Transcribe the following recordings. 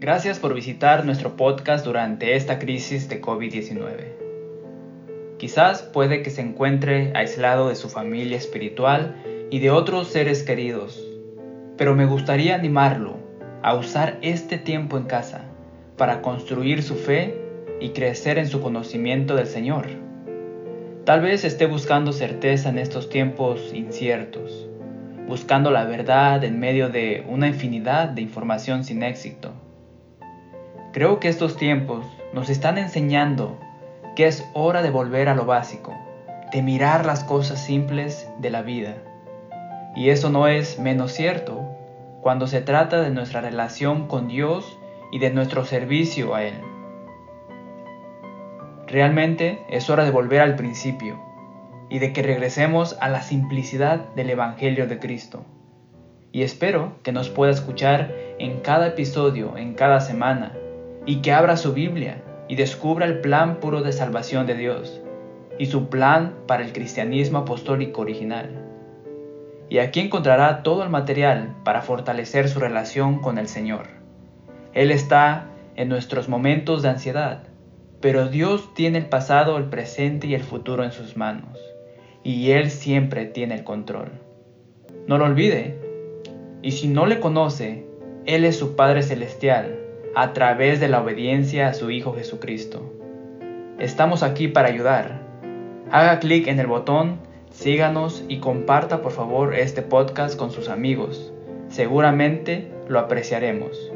Gracias por visitar nuestro podcast durante esta crisis de COVID-19. Quizás puede que se encuentre aislado de su familia espiritual y de otros seres queridos, pero me gustaría animarlo a usar este tiempo en casa para construir su fe y crecer en su conocimiento del Señor. Tal vez esté buscando certeza en estos tiempos inciertos, buscando la verdad en medio de una infinidad de información sin éxito Creo que estos tiempos nos están enseñando que es hora de volver a lo básico, de mirar las cosas simples de la vida. Y eso no es menos cierto cuando se trata de nuestra relación con Dios y de nuestro servicio a Él. Realmente es hora de volver al principio y de que regresemos a la simplicidad del Evangelio de Cristo. Y espero que nos pueda escuchar en cada episodio, en cada semana, y que abra su Biblia y descubra el plan puro de salvación de Dios y su plan para el cristianismo apostólico original. Y aquí encontrará todo el material para fortalecer su relación con el Señor. Él está en nuestros momentos de ansiedad, pero Dios tiene el pasado, el presente y el futuro en sus manos, y Él siempre tiene el control. No lo olvide, y si no le conoce, Él es su Padre Celestial, a través de la obediencia a su Hijo Jesucristo. Estamos aquí para ayudar. Haga clic en el botón, síganos y comparta por favor este podcast con sus amigos. Seguramente lo apreciaremos.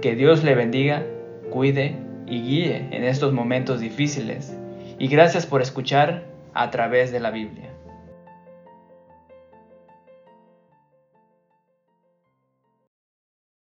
Que Dios le bendiga, cuide y guíe en estos momentos difíciles. Y gracias por escuchar a través de la Biblia.